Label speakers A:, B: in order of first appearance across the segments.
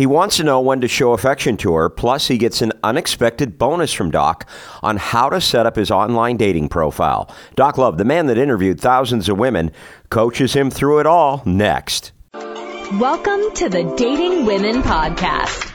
A: He wants to know when to show affection to her, plus, he gets an unexpected bonus from Doc on how to set up his online dating profile. Doc Love, the man that interviewed thousands of women, coaches him through it all next.
B: Welcome to the Dating Women Podcast.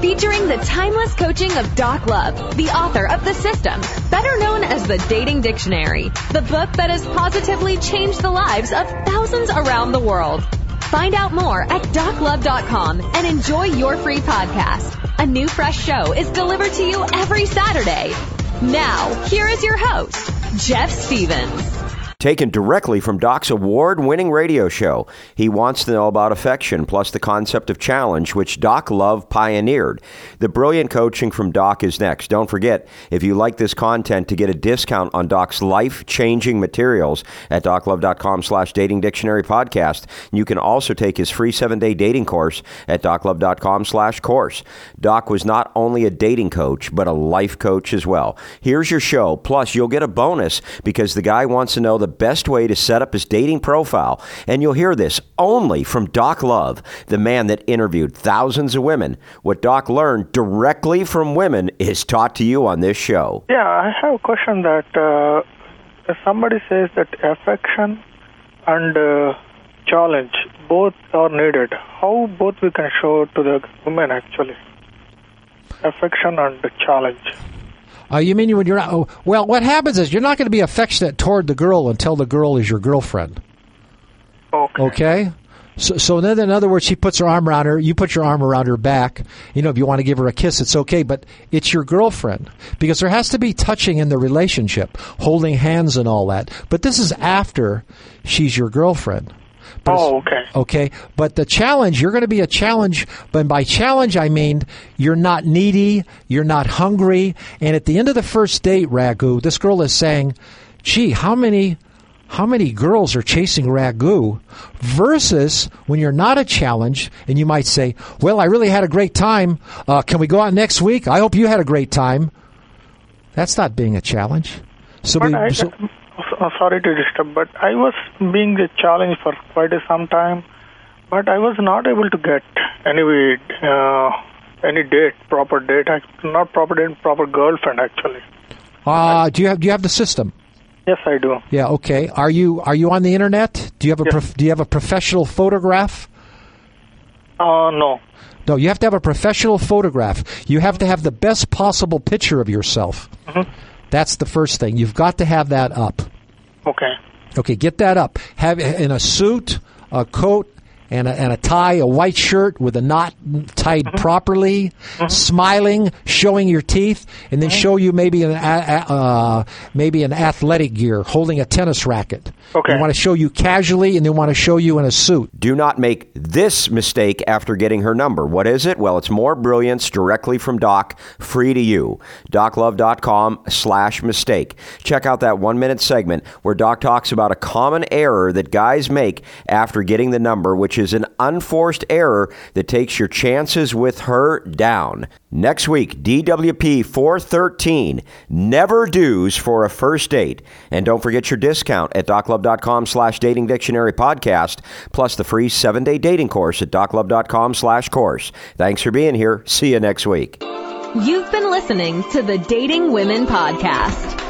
B: Featuring the timeless coaching of Doc Love, the author of The System, better known as the Dating Dictionary, the book that has positively changed the lives of thousands around the world. Find out more at doclove.com and enjoy your free podcast. A new fresh show is delivered to you every Saturday. Now, here is your host, Jeff Stevens
A: taken directly from Doc's award winning radio show. He wants to know about affection, plus the concept of challenge, which Doc Love pioneered. The brilliant coaching from Doc is next. Don't forget, if you like this content, to get a discount on Doc's life changing materials at doclove.com slash dating dictionary podcast. You can also take his free seven day dating course at doclove.com slash course. Doc was not only a dating coach, but a life coach as well. Here's your show. Plus, you'll get a bonus because the guy wants to know the best way to set up his dating profile. And you'll hear this only from Doc Love, the man that interviewed thousands of women. What Doc learned directly from women is taught to you on this show.
C: Yeah, I have a question that uh, somebody says that affection and uh, challenge both are needed, how both we can show to the women actually? Affection and challenge.
D: Uh, you mean when you're not? Oh, well, what happens is you're not going to be affectionate toward the girl until the girl is your girlfriend.
C: Okay.
D: Okay. So, so then, in other words, she puts her arm around her. You put your arm around her back. You know, if you want to give her a kiss, it's okay. But it's your girlfriend because there has to be touching in the relationship, holding hands and all that. But this is after she's your girlfriend.
C: But oh, okay.
D: Okay, but the challenge, you're going to be a challenge, but by challenge, I mean you're not needy, you're not hungry, and at the end of the first date, Ragu, this girl is saying, gee, how many how many girls are chasing ragu versus when you're not a challenge and you might say, Well, I really had a great time. Uh, can we go out next week? I hope you had a great time. That's not being a challenge.
C: So, we, so sorry to disturb, but I was being the challenge for quite some time, but I was not able to get any uh, any date, proper date, not proper date, proper girlfriend actually.
D: Uh, do you have do you have the system?
C: Yes, I do.
D: Yeah. Okay. Are you are you on the internet? Do you have a yes. prof, do you have a professional photograph?
C: Uh, no.
D: No, you have to have a professional photograph. You have to have the best possible picture of yourself. Mm-hmm. That's the first thing. You've got to have that up.
C: Okay.
D: Okay, get that up. Have in a suit, a coat, and a, and a tie, a white shirt with a knot tied mm-hmm. properly, mm-hmm. smiling, showing your teeth, and then mm-hmm. show you maybe an uh, maybe an athletic gear, holding a tennis racket.
C: Okay.
D: They want to show you casually, and they want to show you in a suit.
A: Do not make this mistake after getting her number. What is it? Well, it's more brilliance directly from Doc, free to you. DocLove.com slash mistake. Check out that one minute segment where Doc talks about a common error that guys make after getting the number, which is an unforced error that takes your chances with her down. Next week, DWP 413, never dues for a first date. And don't forget your discount at doclove.com slash dating dictionary podcast, plus the free seven day dating course at doclove.com slash course. Thanks for being here. See you next week.
B: You've been listening to the Dating Women Podcast.